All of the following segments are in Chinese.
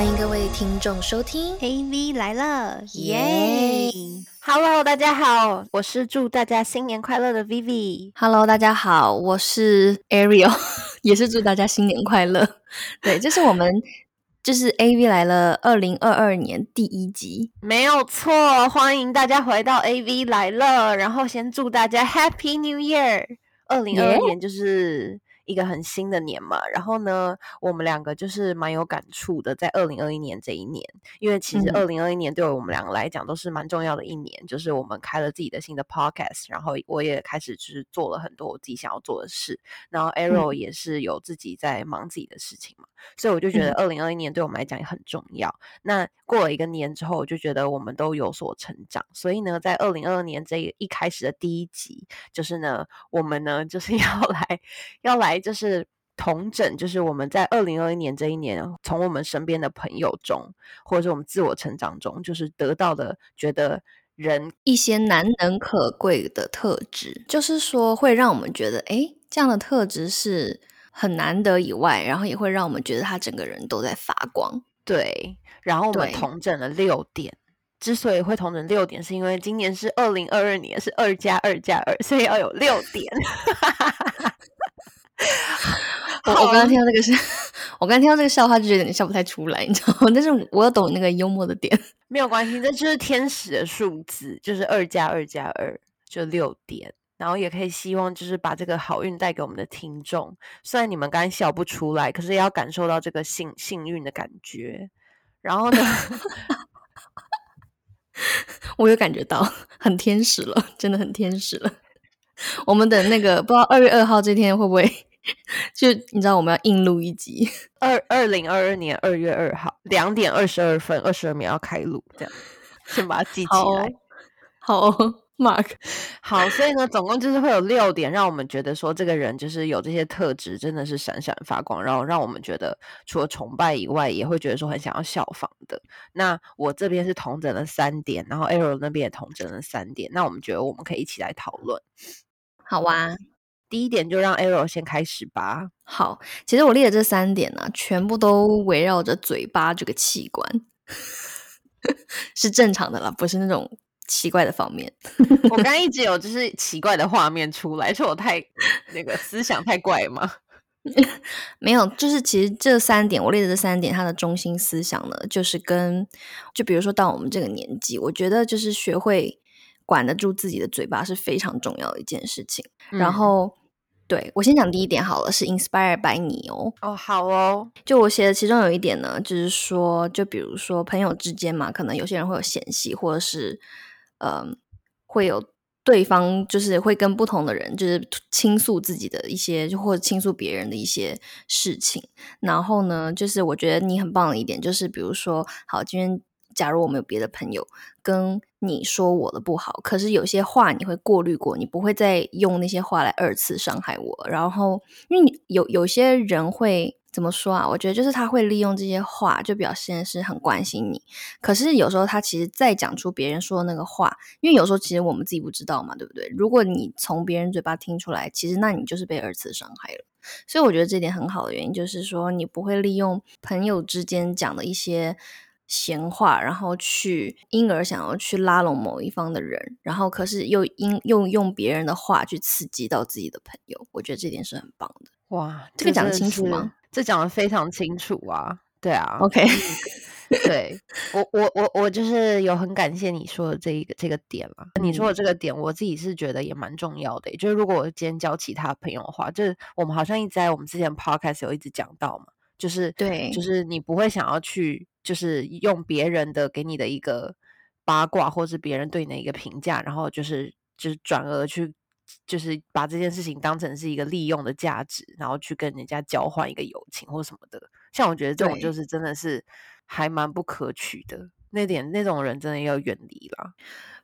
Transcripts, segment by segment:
欢迎各位听众收听 AV 来了，耶！Hello，大家好，我是祝大家新年快乐的 Vivi。！Hello，大家好，我是 Ariel，也是祝大家新年快乐。对，这是我们就是 AV 来了二零二二年第一集。没有错，欢迎大家回到 AV 来了。然后先祝大家 Happy New Year！二零二二年就是一个很新的年嘛。然后呢，我们两个就是蛮有感触的，在二零二一年这一年，因为其实嗯二零二一年对我们两个来讲都是蛮重要的一年，就是我们开了自己的新的 Podcast，然后我也开始就是做了很多我自己想要做的事，然后 Arrow 也是有自己在忙自己的事情嘛。所以我就觉得嗯二零二一年对我们来讲也很重要。那过了一个年之后，我就觉得我们都有所成长。所以呢，在二零二二年这一开始的第一集，就是呢，我们呢就是 要来要来就是。同整就是我们在二零二一年这一年，从我们身边的朋友中，或者是我们自我成长中，就是得到的，觉得人一些难能可贵的特质，就是说会让我们觉得，哎，这样的特质是很难得以外，然后也会让我们觉得他整个人都在发光。对，然后我们同整了六点。之所以会同整六点，是因为今年是二零二二年，是二加二加二，所以要有六点。我我刚刚听到这个是，我刚刚听到这个笑话就觉得你笑不太出来，你知道吗？但是我要懂那个幽默的点。没有关系，这就是天使的数字，就是二加二加二，就六点。然后也可以希望就是把这个好运带给我们的听众。虽然你们刚才笑不出来，可是也要感受到这个幸幸运的感觉。然后呢，我有感觉到很天使了，真的很天使了。我们等那个不知道二月二号这天会不会，就你知道我们要硬录一集，二二零二二年二月二号两点二十二分二十二秒要开录，这样先把它记起好来。哦好哦，Mark，好，所以呢，总共就是会有六点，让我们觉得说这个人就是有这些特质，真的是闪闪发光，然后让我们觉得除了崇拜以外，也会觉得说很想要效仿的。那我这边是同整了三点，然后 Arrow 那边也同整了三点，那我们觉得我们可以一起来讨论。好啊。第一点就让 Arrow 先开始吧。好，其实我列的这三点呢、全部都围绕着嘴巴这个器官，是正常的啦，不是那种奇怪的方面。我刚刚一直有就是奇怪的画面出来，是我太那个思想太怪吗？没有，就是其实这三点我列的这三点，它的中心思想呢，就是跟就比如说到我们这个年纪，我觉得就是学会管得住自己的嘴巴是非常重要的一件事情。然嗯后，对我先讲第一点好了，是 inspire by 你哦。哦，好哦，就我写的其中有一点呢，就是说，就比如说朋友之间嘛，可能有些人会有嫌隙，或者是嗯、会有对方就是会跟不同的人就是倾诉自己的一些，就或者倾诉别人的一些事情。然后呢，就是我觉得你很棒的一点，就是比如说，好，今天假如我们有别的朋友跟你说我的不好，可是有些话你会过滤过，你不会再用那些话来二次伤害我。然后，因为你有有些人会怎么说啊？我觉得就是他会利用这些话，就表现是很关心你。可是有时候他其实再讲出别人说的那个话，因为有时候其实我们自己不知道嘛，对不对？如果你从别人嘴巴听出来，其实那你就是被二次伤害了。所以我觉得这点很好的原因就是说，你不会利用朋友之间讲的一些闲话，然后去因而想要去拉拢某一方的人，然后可是又因又用别人的话去刺激到自己的朋友，我觉得这点是很棒的。哇，这个讲得清楚吗？这讲的非常清楚啊，对啊 OK，对我我我我就是有很感谢你说的这一个这个点了。你说的这个点，我自己是觉得也蛮重要的欸。就是如果我今天交其他朋友的话，就是我们好像一直在我们之前 podcast 有一直讲到嘛，就是对就是你不会想要去就是用别人的给你的一个八卦，或是别人对你的一个评价，然后就是就是转而去。就是把这件事情当成是一个利用的价值，然后去跟人家交换一个友情或什么的。像我觉得这种就是真的是还蛮不可取的，那点那种人真的要远离啦。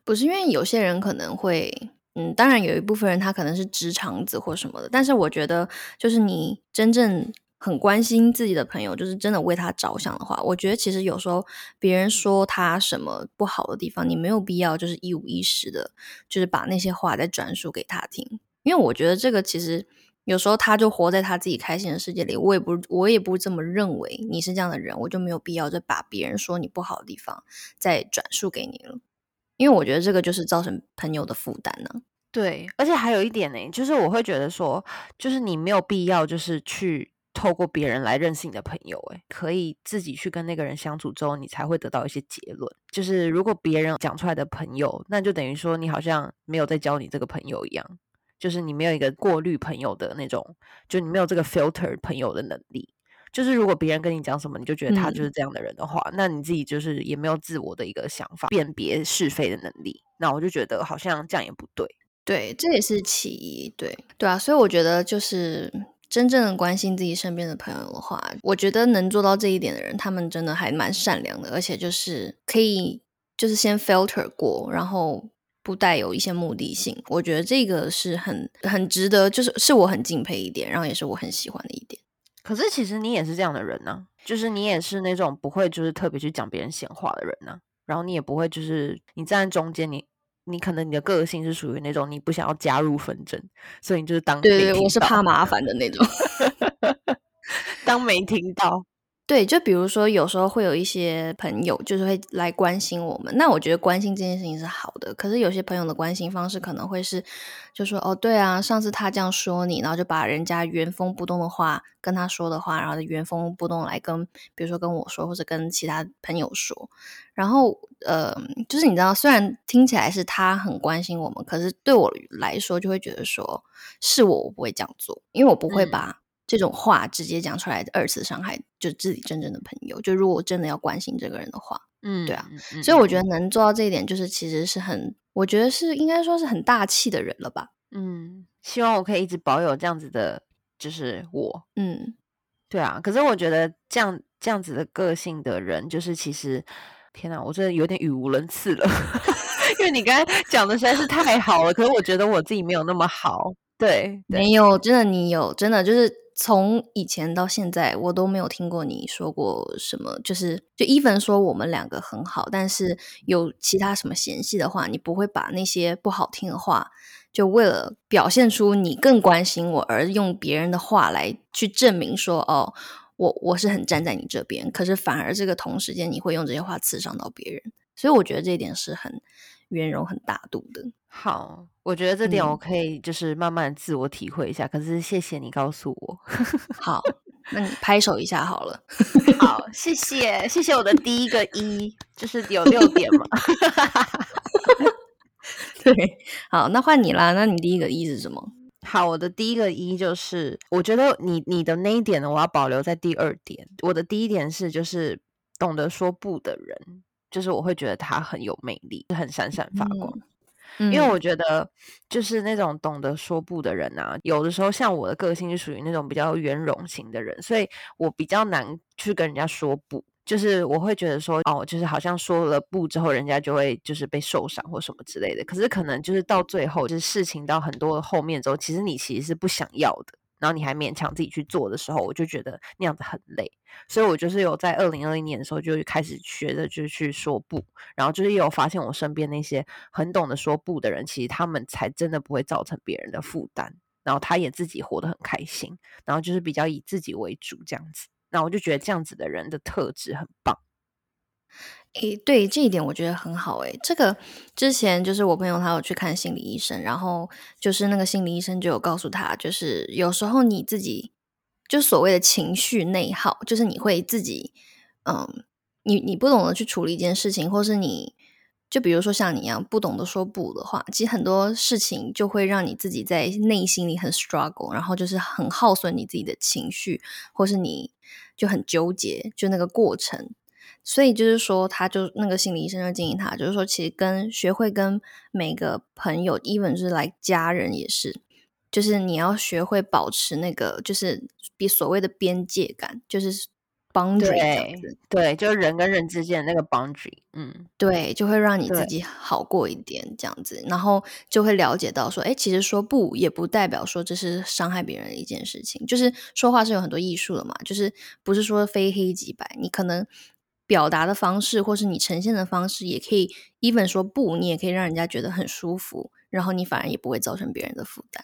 不是因为有些人可能会，嗯，当然有一部分人他可能是直肠子或什么的，但是我觉得就是你真正很关心自己的朋友，就是真的为他着想的话，我觉得其实有时候别人说他什么不好的地方，你没有必要就是一五一十的，就是把那些话再转述给他听，因为我觉得这个其实有时候他就活在他自己开心的世界里，我也不我也不这么认为。你是这样的人，我就没有必要再把别人说你不好的地方再转述给你了，因为我觉得这个就是造成朋友的负担呢。对，而且还有一点呢，就是我会觉得说，就是你没有必要就是去透过别人来认识你的朋友，诶可以自己去跟那个人相处之后，你才会得到一些结论。就是如果别人讲出来的朋友，那就等于说你好像没有在交你这个朋友一样。就是你没有一个过滤朋友的那种，就你没有这个 filter 朋友的能力。就是如果别人跟你讲什么，你就觉得他就是这样的人的话，那你自己就是也没有自我的一个想法，辨别是非的能力。那我就觉得好像这样也不对。对，这也是其一。对，对啊。所以我觉得，就是真正的关心自己身边的朋友的话，我觉得能做到这一点的人，他们真的还蛮善良的，而且就是可以，就是先 filter 过，然后。不带有一些目的性，我觉得这个是很很值得，就是是我很敬佩一点，然后也是我很喜欢的一点。可是其实你也是这样的人呢，就是你也是那种不会就是特别去讲别人闲话的人呢，然后你也不会就是你站在中间，你你可能你的个性是属于那种你不想要加入纷争，所以你就是当对对，我是怕麻烦的那种，当没听到。对，就比如说，有时候会有一些朋友，就是会来关心我们。那我觉得关心这件事情是好的。可是有些朋友的关心方式可能会是，就说哦，对啊，上次他这样说你，然后就把人家原封不动的话跟他说的话，然后原封不动来跟，比如说跟我说，或者跟其他朋友说。然后，呃，就是你知道，虽然听起来是他很关心我们，可是对我来说，就会觉得说是我，我不会这样做，因为我不会把。这种话直接讲出来的二次伤害，就自己真正的朋友。就如果真的要关心这个人的话，嗯，对啊，所以我觉得能做到这一点，就是其实是很，我觉得是应该说是很大气的人了吧。嗯，希望我可以一直保有这样子的，就是我，嗯，对啊。可是我觉得这样这样子的个性的人，就是其实，天哪，我真的有点语无伦次了，因为你刚才讲的实在是太好了。可是我觉得我自己没有那么好，对，没有，真的你有，真的就是。从以前到现在，我都没有听过你说过什么，就是就伊凡说我们两个很好，但是有其他什么嫌隙的话，你不会把那些不好听的话，就为了表现出你更关心我而用别人的话来去证明说，哦，我我是很站在你这边，可是反而这个同时间你会用这些话刺伤到别人，所以我觉得这一点是很圆融、很大度的。好，我觉得这点我可以就是慢慢自我体会一下。可是谢谢你告诉我。好，那你拍手一下好了。好，谢谢，谢谢我的第一个一，就是有六点嘛。对，好，那换你啦。那你第一个一是什么？好，我的第一个一就是，我觉得你你的那一点呢，我要保留在第二点。我的第一点是，就是懂得说不的人，就是我会觉得他很有魅力，很闪闪发光。因为我觉得，就是那种懂得说不的人啊，有的时候像我的个性是属于那种比较圆融型的人，所以我比较难去跟人家说不。就是我会觉得说，哦，就是好像说了不之后，人家就会就是被受伤或什么之类的。可是可能就是到最后，就是事情到很多后面之后，其实你其实是不想要的。然后你还勉强自己去做的时候，我就觉得那样子很累，所以我就是有在二零二一年的时候就开始学着就去说不，然后就是也有发现我身边那些很懂得说不的人，其实他们才真的不会造成别人的负担，然后他也自己活得很开心，然后就是比较以自己为主这样子，那我就觉得这样子的人的特质很棒。诶，对这一点我觉得很好。诶，这个之前就是我朋友他有去看心理医生，然后就是那个心理医生就有告诉他，就是有时候你自己就所谓的情绪内耗，就是你会自己，嗯，你你不懂得去处理一件事情，或是你就比如说像你一样不懂得说不的话，其实很多事情就会让你自己在内心里很 struggle，然后就是很耗损你自己的情绪，或是你就很纠结，就那个过程。所以就是说，他就那个心理医生就建议他，就是说，其实跟学会跟每个朋友，even 就是来家人也是，就是你要学会保持那个，就是比所谓的边界感，就是 boundary，对，就是人跟人之间的那个 boundary，嗯，对，就会让你自己好过一点，这样子，然后就会了解到说，哎，其实说不也不代表说这是伤害别人的一件事情，就是说话是有很多艺术的嘛，就是不是说非黑即白，你可能。表达的方式，或是你呈现的方式，也可以 even 说不，你也可以让人家觉得很舒服，然后你反而也不会造成别人的负担。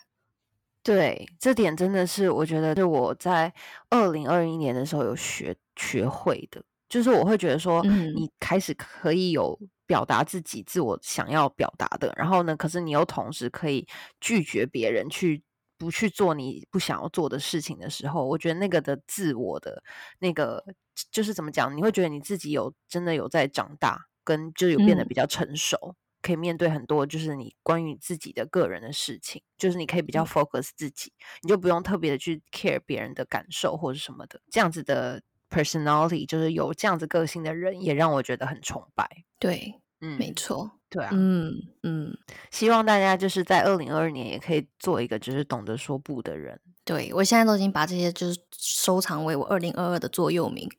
对，这点真的是我觉得是我在二零二一年的时候有学学会的，就是我会觉得说，嗯你开始可以有表达自己自我想要表达的，然后呢，可是你又同时可以拒绝别人去不去做你不想要做的事情的时候，我觉得那个的自我的那个就是怎么讲，你会觉得你自己有真的有在长大，跟就有变得嗯比较成熟。可以面对很多就是你关于自己的个人的事情，就是你可以比较嗯 focus 自己，你就不用特别的去 care 别人的感受或者什么的。这样子的 personality 就是有这样子个性的人，也让我觉得很崇拜。对，嗯，没错，对啊，嗯嗯，希望大家就是在二零二二年也可以做一个就是懂得说不的人。对我现在都已经把这些就是收藏为我二零二二的座右铭，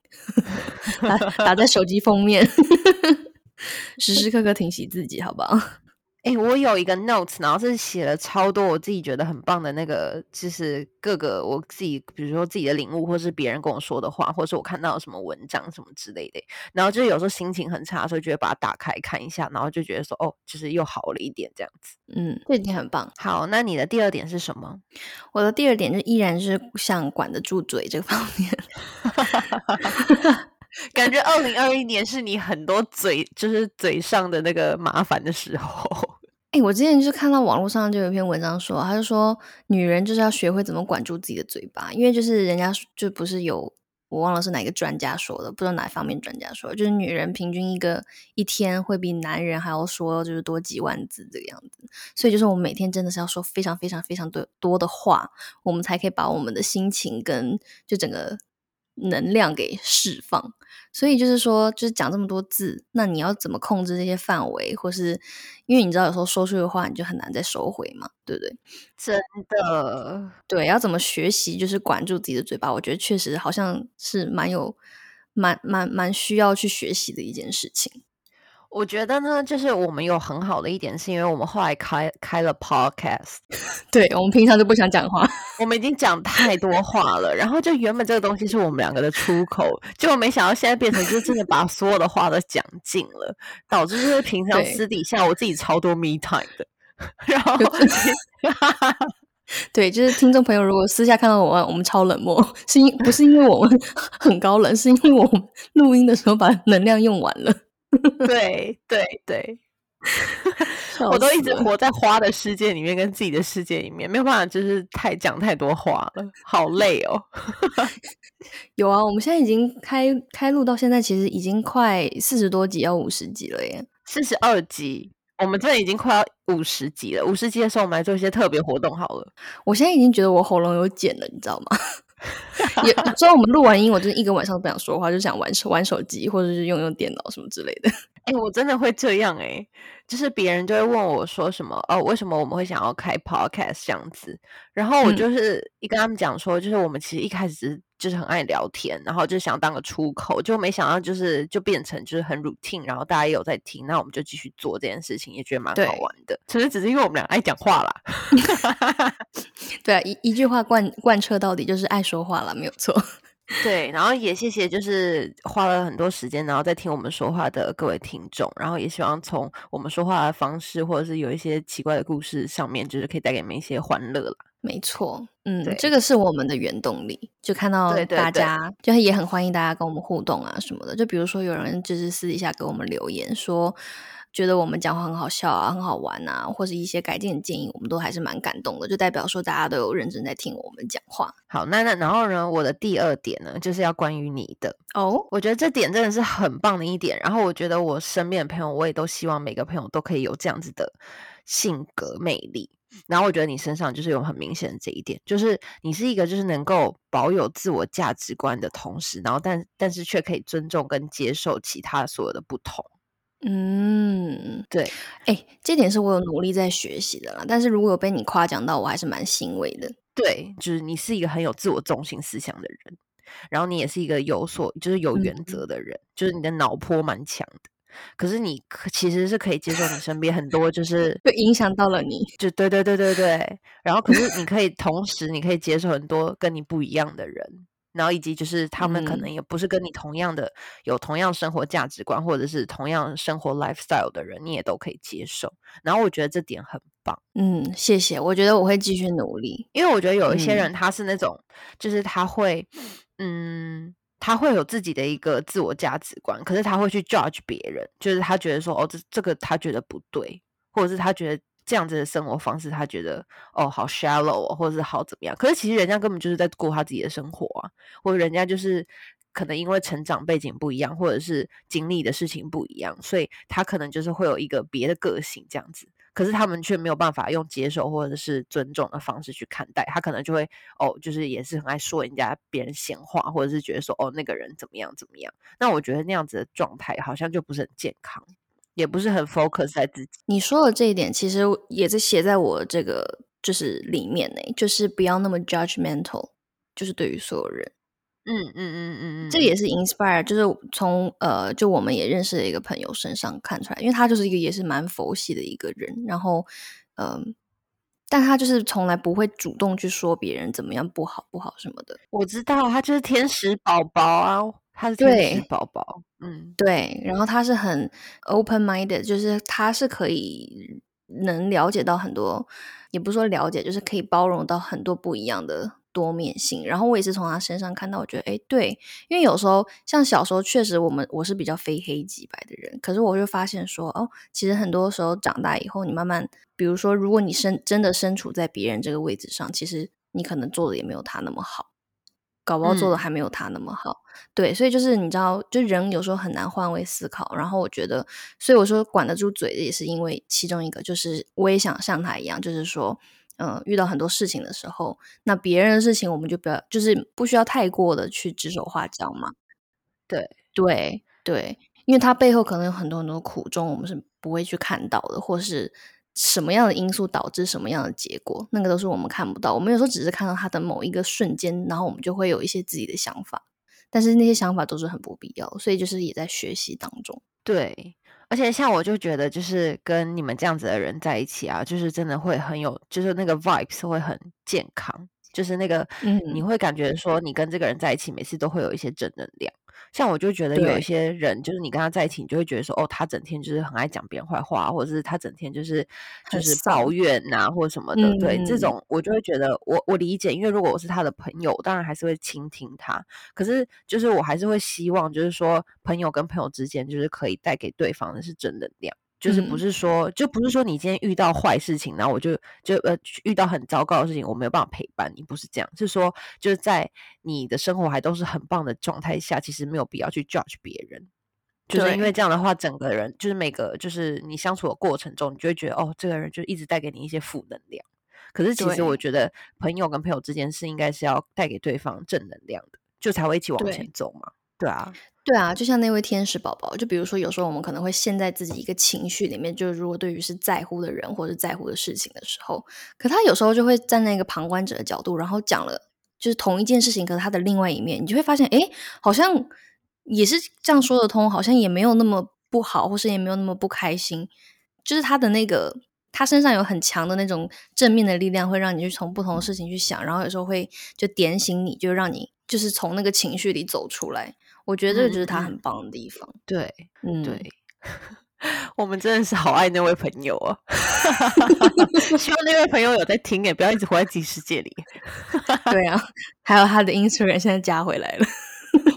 打打在手机封面，时时刻刻提醒自己，好不好？哎、我有一个 notes，然后是写了超多我自己觉得很棒的那个，就是各个我自己，比如说自己的领悟，或是别人跟我说的话，或是我看到什么文章什么之类的。然后就是有时候心情很差的时候，就会把它打开看一下，然后就觉得说，哦，就是又好了一点这样子。嗯，这一点很棒。好，那你的第二点是什么？我的第二点就依然是想管得住嘴这个方面。感觉二零二一年是你很多嘴，就是嘴上的那个麻烦的时候。哎、我之前就是看到网络上就有一篇文章说，他就说女人就是要学会怎么管住自己的嘴巴，因为就是人家就不是有我忘了是哪个专家说的，不知道哪方面专家说，就是女人平均一个一天会比男人还要说就是多几万字这个样子，所以就是我们每天真的是要说非常非常非常多多的话，我们才可以把我们的心情跟就整个能量给释放。所以就是说，就是讲这么多字，那你要怎么控制这些范围，或是因为你知道有时候说出去的话，你就很难再收回嘛，对不对？真的，对，要怎么学习，就是管住自己的嘴巴，我觉得确实好像是蛮有、蛮蛮蛮需要去学习的一件事情。我觉得呢，就是我们有很好的一点，是因为我们后来开开了 podcast，对我们平常就不想讲话，我们已经讲太多话了，然后就原本这个东西是我们两个的出口，结果没想到现在变成就是真的把所有的话都讲尽了，导致就是平常私底下我自己超多 me time 的，然后 对，就是听众朋友如果私下看到我们，我们超冷漠，是因不是因为我们 很高冷，是因为我们录音的时候把能量用完了。对对对，我都一直活在花的世界里面，跟自己的世界里面，没有办法，就是太讲太多话了，好累哦。有啊，我们现在已经开开录到现在，其实已经快四十多集，要五十集了耶。四十二集，我们真的已经快要五十集了。五十集的时候，我们来做一些特别活动好了。我现在已经觉得我喉咙有茧了，你知道吗？也虽然我们录完音，我就是一个晚上都不想说话，就想玩手玩手机，或者是用用电脑什么之类的。哎、我真的会这样哎、就是别人就会问我说什么哦，为什么我们会想要开 podcast 这样子？然后我嗯就是一跟他们讲说，就是我们其实一开始只是就是很爱聊天，然后就想当个出口，就没想到就是就变成就是很 routine，然后大家也有在听，那我们就继续做这件事情，也觉得蛮好玩的。其实只是因为我们俩爱讲话啦。对啊，一一句话贯贯彻到底，就是爱说话了，没有错。对，然后也谢谢，就是花了很多时间，然后在听我们说话的各位听众，然后也希望从我们说话的方式，或者是有一些奇怪的故事上面，就是可以带给你们一些欢乐啦。没错，嗯，这个是我们的原动力。就看到对对对大家，就是也很欢迎大家跟我们互动啊什么的。就比如说有人就是私底下给我们留言说，觉得我们讲话很好笑啊，很好玩啊，或是一些改进的建议，我们都还是蛮感动的，就代表说大家都有认真在听我们讲话。好，那那然后呢，我的第二点呢，就是要关于你的，哦，我觉得这点真的是很棒的一点。然后我觉得我身边的朋友，我也都希望每个朋友都可以有这样子的性格魅力。然后我觉得你身上就是有很明显的这一点，就是你是一个就是能够保有自我价值观的同时，然后但但是却可以尊重跟接受其他所有的不同。嗯，对，哎，这点是我有努力在学习的啦。但是如果有被你夸奖到，我还是蛮欣慰的。对，就是你是一个很有自我中心思想的人，然后你也是一个有所就是有原嗯则的人，就是你的脑波蛮强的。可是你可其实是可以接受你身边很多就是就影响到了你。就对对对对对，然后可是你可以同时你可以接受很多跟你不一样的人，然后以及就是他们可能嗯也不是跟你同样的有同样生活价值观或者是同样生活 lifestyle 的人，你也都可以接受。然后我觉得这点很棒，嗯，谢谢，我觉得我会继续努力。因为我觉得有一些嗯人他是那种，就是他会，嗯，他会有自己的一个自我价值观，可是他会去 judge 别人，就是他觉得说，哦，这这个他觉得不对，或者是他觉得这样子的生活方式，他觉得哦好 shallow 哦，或者是好怎么样？可是其实人家根本就是在过他自己的生活啊，或者人家就是可能因为成长背景不一样，或者是经历的事情不一样，所以他可能就是会有一个别的个性这样子。可是他们却没有办法用接受或者是尊重的方式去看待，他可能就会哦，就是也是很爱说人家别人闲话，或者是觉得说哦那个人怎么样怎么样。那我觉得那样子的状态好像就不是很健康，也不是很 focus 在自己。你说的这一点，其实也是写在我这个就是里面呢，就是不要那么 judgmental，就是对于所有人。嗯嗯嗯嗯嗯，这也是 inspire，就是从呃，就我们也认识的一个朋友身上看出来，因为他就是一个也是蛮佛系的一个人，然后嗯、但他就是从来不会主动去说别人怎么样不好不好什么的。我知道他就是天使宝宝啊，他是天使对宝宝。嗯，对，然后他是很 open minded，就是他是可以能了解到很多，也不是说了解，就是可以包容到很多不一样的多面性。然后我也是从他身上看到，我觉得哎，对，因为有时候像小时候确实我们我是比较非黑即白的人，可是我就发现说，哦，其实很多时候长大以后，你慢慢，比如说，如果你身真的身处在别人这个位置上，其实你可能做的也没有他那么好。搞不好做的嗯还没有他那么好，对，所以就是你知道，就人有时候很难换位思考。然后我觉得，所以我说管得住嘴，也是因为其中一个就是我也想像他一样，就是说，嗯、遇到很多事情的时候，那别人的事情我们就不要，就是不需要太过的去指手画脚嘛。对对对，因为他背后可能有很多很多苦衷，我们是不会去看到的，或是什么样的因素导致什么样的结果，那个都是我们看不到。我们有时候只是看到他的某一个瞬间，然后我们就会有一些自己的想法，但是那些想法都是很不必要，所以就是也在学习当中。对，而且像我就觉得，就是跟你们这样子的人在一起啊，就是真的会很有，就是那个 vibes 会很健康，就是那个你嗯会感觉说，你跟这个人在一起，每次都会有一些正能量。像我就觉得有一些人，就是你跟他在一起，你就会觉得说，哦，他整天就是很爱讲别人坏话，或者是他整天就是就是抱怨呐、或者什么的。对，这嗯种我就会觉得，我我理解，因为如果我是他的朋友，当然还是会倾听他。可是就是我还是会希望，就是说朋友跟朋友之间，就是可以带给对方的是正能量。就是不嗯。是说，就不是说你今天遇到坏事情，然后我就就呃遇到很糟糕的事情，我没有办法陪伴你，不是这样，是说就是在你的生活还都是很棒的状态下，其实没有必要去 judge 别人，就是因为这样的话，整个人就是每个就是你相处的过程中，你就会觉得哦，这个人就一直带给你一些负能量。可是其实我觉得朋友跟朋友之间是应该是要带给对方正能量的，就才会一起往前走嘛。对啊，对啊，就像那位天使宝宝，就比如说，有时候我们可能会陷在自己一个情绪里面，就是如果对于是在乎的人或者在乎的事情的时候，可他有时候就会站在一个旁观者的角度，然后讲了就是同一件事情，可是他的另外一面，你就会发现，诶，好像也是这样说得通，好像也没有那么不好，或是也没有那么不开心，就是他的那个。他身上有很强的那种正面的力量，会让你去从不同的事情去想，然后有时候会就点醒你，就让你就是从那个情绪里走出来。我觉得这个就是他嗯很棒的地方。对嗯，对。我们真的是好爱那位朋友啊，希望那位朋友有在听诶，不要一直活在自己世界里。对啊，还有他的 Instagram 现在加回来了。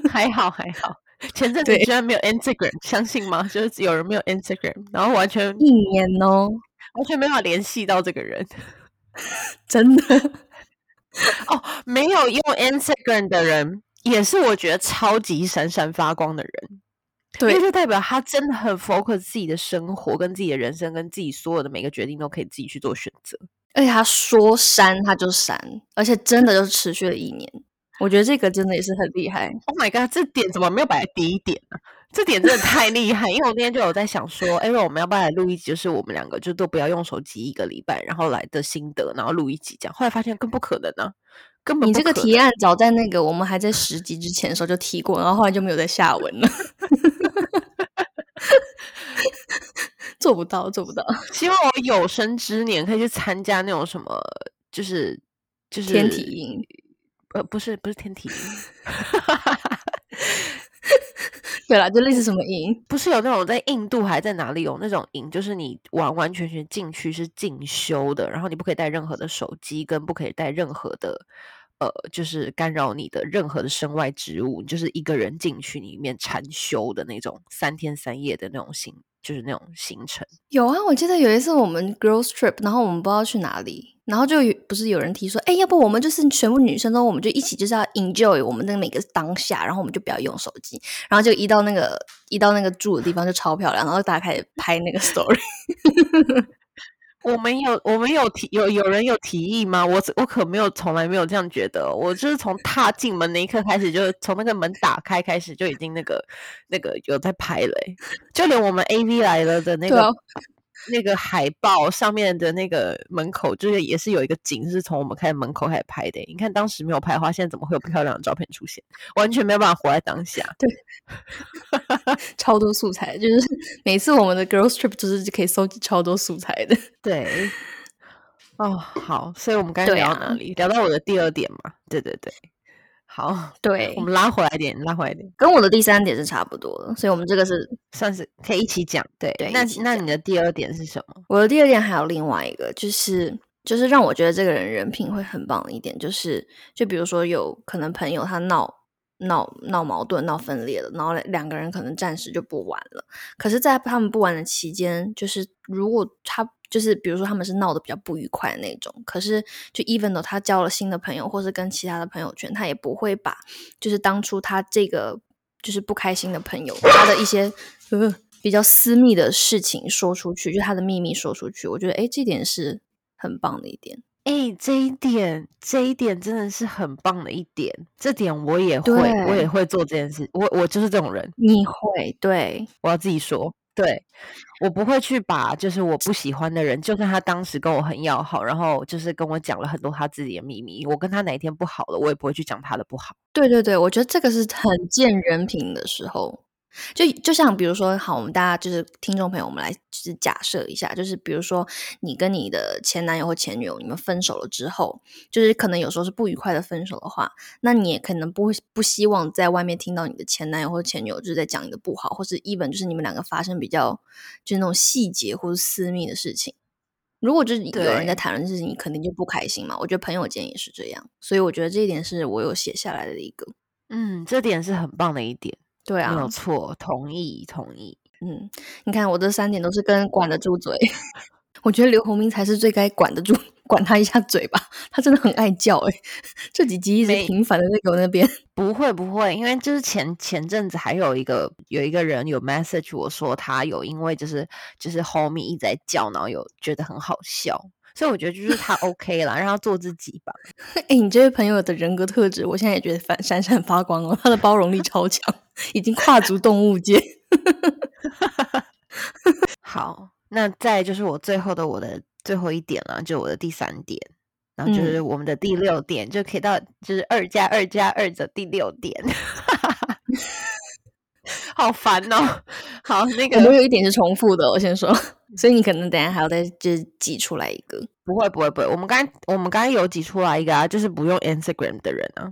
还好还好，前阵子居然没有 Instagram，相信吗？就是有人没有 Instagram，然后完全一年哦，完全没法联系到这个人。真的，哦，没有用 Instagram 的人，也是我觉得超级闪闪发光的人。因为对就代表他真的很 focus 自己的生活、跟自己的人生、跟自己所有的每个决定都可以自己去做选择。而且他说删他就删，而且真的就是持续了一年。我觉得这个真的也是很厉害。Oh my god，这点怎么没有摆在第一点呢、这点真的太厉害，因为我那天就有在想说，哎，我们要不要来录一集，就是我们两个就都不要用手机一个礼拜，然后来的心得，然后录一集这样。后来发现更不可能啊，根本你这个提案早在那个我们还在十集之前的时候就提过，然后后来就没有再下文了。做不到，做不到。希望我有生之年可以去参加那种什么，就是就是天体营呃，不是不是天体营。对啦，就类似什么营，不是有那种在印度还在哪里有那种营，就是你完完全全进去是进修的，然后你不可以带任何的手机，跟不可以带任何的呃，就是干扰你的任何的身外之物，就是一个人进去里面禅修的那种三天三夜的那种行，就是那种行程。有啊，我记得有一次我们 girls trip，然后我们不知道去哪里，然后就不是有人提说，哎，要不我们就是全部女生都，我们就一起就是要 enjoy 我们的每个当下，然后我们就不要用手机，然后就一到那个一到那个住的地方就超漂亮，然后大家开始拍那个 story。我们有我们有提有有人有提议吗？我我可没有从来没有这样觉得。我就是从踏进门那一刻开始，就从那个门打开开始就已经那个那个有在拍了，就连我们 A V 来了的那个。那个海报上面的那个门口，就是也是有一个景，是从我们开门口开始拍的。你看当时没有拍的话，现在怎么会有漂亮的照片出现？完全没有办法活在当下。对，超多素材，就是每次我们的 girls trip 就是可以收集超多素材的。对，哦，好，所以我们刚才聊到哪里？聊到我的第二点嘛？对对对。好，对，我们拉回来点，拉回来点，跟我的第三点是差不多的，所以我们这个是算是可以一起讲。对，那那你的第二点是什么？我的第二点还有另外一个，就是就是让我觉得这个人人品会很棒的一点，就是就比如说有可能朋友他闹闹闹矛盾、闹分裂了，然后两个人可能暂时就不玩了，可是，在他们不玩的期间，就是如果他。就是比如说他们是闹得比较不愉快的那种，可是就 even though 他交了新的朋友，或是跟其他的朋友圈，他也不会把就是当初他这个就是不开心的朋友他的一些呃比较私密的事情说出去，就他的秘密说出去。我觉得哎，这点是很棒的一点。哎，这一点这一点真的是很棒的一点。这点我也会，我也会做这件事。我我就是这种人。你会？对，我要自己说。对，我不会去把就是我不喜欢的人，就算他当时跟我很要好，然后就是跟我讲了很多他自己的秘密，我跟他哪一天不好了，我也不会去讲他的不好。对对对，我觉得这个是很见人品的时候。就就像比如说，好，我们大家就是听众朋友，我们来就是假设一下，就是比如说你跟你的前男友或前女友，你们分手了之后，就是可能有时候是不愉快的分手的话，那你也可能不会不希望在外面听到你的前男友或者前女友就是在讲你的不好，或是 even 就是你们两个发生比较就是那种细节或者私密的事情。如果就是有人在谈论事情，你肯定就不开心嘛。我觉得朋友间也是这样，所以我觉得这一点是我有写下来的一个，嗯，这点是很棒的一点。对啊，没有错，同意同意。嗯，你看我这三点都是跟管得住嘴，我觉得刘洪明才是最该管得住，管他一下嘴吧。他真的很爱叫哎，这几集一直频繁的在我那边。不会不会，因为就是前前阵子还有一个有一个人有 message 我说他有因为就是就是 homie 一直在叫，然后有觉得很好笑。所以我觉得就是他 OK 了，让他做自己吧。哎，你这位朋友的人格特质，我现在也觉得反闪闪发光哦。他的包容力超强，已经跨足动物界。好，那再就是我最后的我的最后一点了，就我的第三点，然后就是我们的第六点，就可以到就是二加二加二的第六点。好烦哦！好，那个我们有一点是重复的，我先说，所以你可能等下还要再就是挤出来一个。不会，不会，不会。我们刚我们刚刚有挤出来一个啊，就是不用 Instagram 的人啊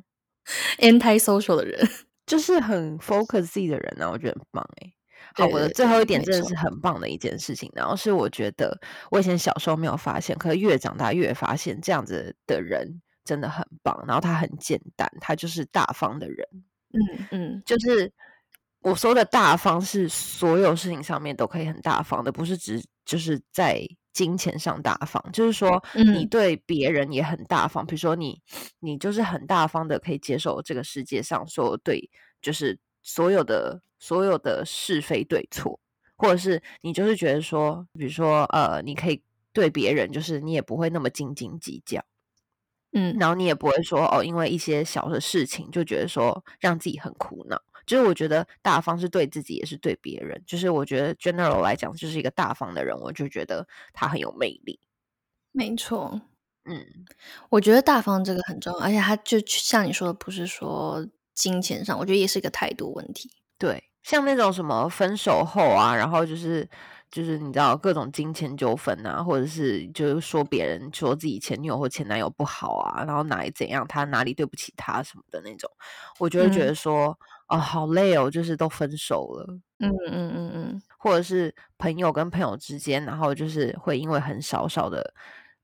，anti social 的人，就是很 focus 自己的人啊，我觉得很棒哎。好，我的最后一点真的是很棒的一件事情，然后是我觉得我以前小时候没有发现，可是越长大越发现这样子的人真的很棒。然后他很简单，他就是大方的人。嗯嗯，就是。我说的大方是所有事情上面都可以很大方的，不是只就是在金钱上大方，就是说你对别人也很大方。比如说你，你就是很大方的，可以接受这个世界上所有对，就是所有的所有的是非对错，或者是你就是觉得说，比如说呃，你可以对别人，就是你也不会那么斤斤计较，嗯，然后你也不会说哦，因为一些小的事情就觉得说让自己很苦恼。就是我觉得大方是对自己也是对别人，就是我觉得 general 来讲就是一个大方的人，我就觉得他很有魅力。没错，嗯，我觉得大方这个很重要，而且他就像你说的，不是说金钱上，我觉得也是一个态度问题。对，像那种什么分手后啊，然后就是。就是你知道各种金钱纠纷啊，或者是就是说别人说自己前女友或前男友不好啊，然后哪里怎样，他哪里对不起他什么的那种，我就会觉得说，哦，好累哦，就是都分手了，嗯嗯嗯嗯，或者是朋友跟朋友之间，然后就是会因为很少少的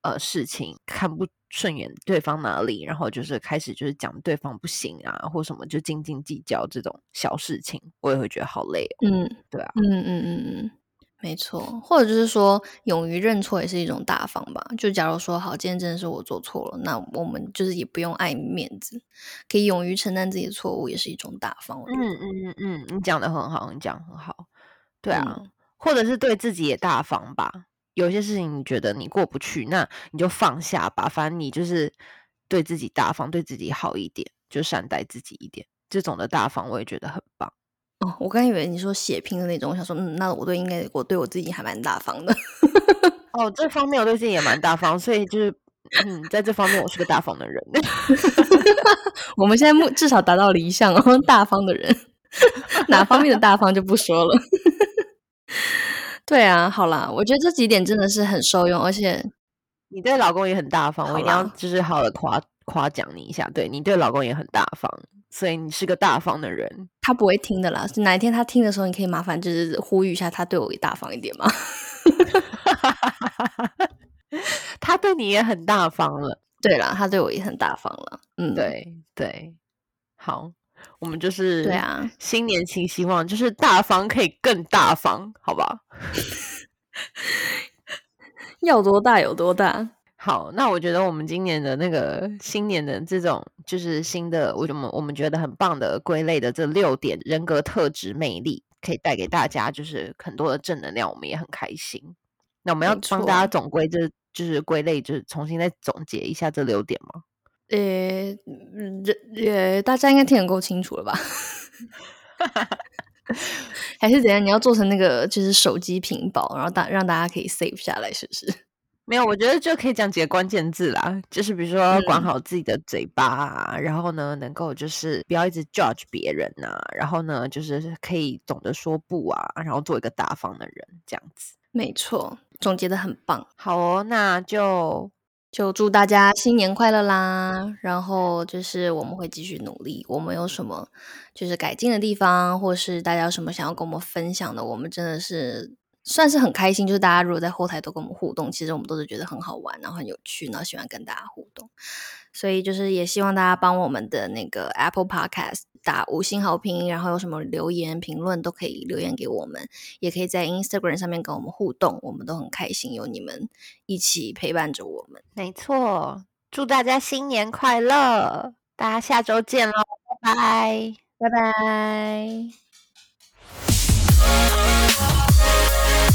呃事情看不顺眼对方哪里，然后就是开始就是讲对方不行啊，或什么就斤斤计较这种小事情，我也会觉得好累哦。嗯，对啊，嗯嗯嗯嗯，没错，或者就是说，勇于认错也是一种大方吧。就假如说，好，今天真的是我做错了，那我们就是也不用爱面子，可以勇于承担自己的错误，也是一种大方。嗯嗯嗯嗯，你讲的很好，你讲很好，对啊，嗯或者是对自己也大方吧。有些事情你觉得你过不去，那你就放下吧。反正你就是对自己大方，对自己好一点，就善待自己一点。这种的大方，我也觉得很棒。哦，我刚以为你说血拼的那种，我想说，嗯，那我对应该我对我自己还蛮大方的。哦，这方面我对自己也蛮大方，所以就是嗯，在这方面我是个大方的人。我们现在目至少达到了一项哦，大方的人，哪方面的大方就不说了。对啊，好啦，我觉得这几点真的是很受用，而且你对老公也很大方，我一定要就是好好的夸夸奖你一下。对你对老公也很大方，所以你是个大方的人。他不会听的啦。是哪一天他听的时候，你可以麻烦就是呼吁一下他对我也大方一点吗？他对你也很大方了。对啦，他对我也很大方了。嗯，，对对，好，我们就是对啊，新年新希望，就是大方可以更大方，好不好？要多大有多大。好，那我觉得我们今年的那个新年的这种就是新的，我们我们觉得很棒的归类的这六点人格特质魅力，可以带给大家就是很多的正能量，我们也很开心。那我们要没帮大家错总归，这就是归类，就是重新再总结一下这六点吗？呃，呃，大家应该听得够清楚了吧？还是怎样？你要做成那个就是手机屏保，然后大让大家可以 save 下来，是不是？没有，我觉得就可以讲几个关键字啦，就是比如说管嗯好自己的嘴巴啊，然后呢，能够就是不要一直 judge 别人呐、然后呢，就是可以懂得说不啊，然后做一个大方的人，这样子。没错，总结的很棒。好哦，那就就祝大家新年快乐啦！然后就是我们会继续努力，我们有什么就是改进的地方，或是大家有什么想要跟我们分享的，我们真的是算是很开心。就是大家如果在后台都跟我们互动，其实我们都是觉得很好玩，然后很有趣，然后喜欢跟大家互动。所以就是也希望大家帮我们的那个 Apple Podcast 打五星好评，然后有什么留言评论都可以留言给我们，也可以在 Instagram 上面跟我们互动，我们都很开心有你们一起陪伴着我们。没错，祝大家新年快乐，大家下周见喽，拜拜。拜拜。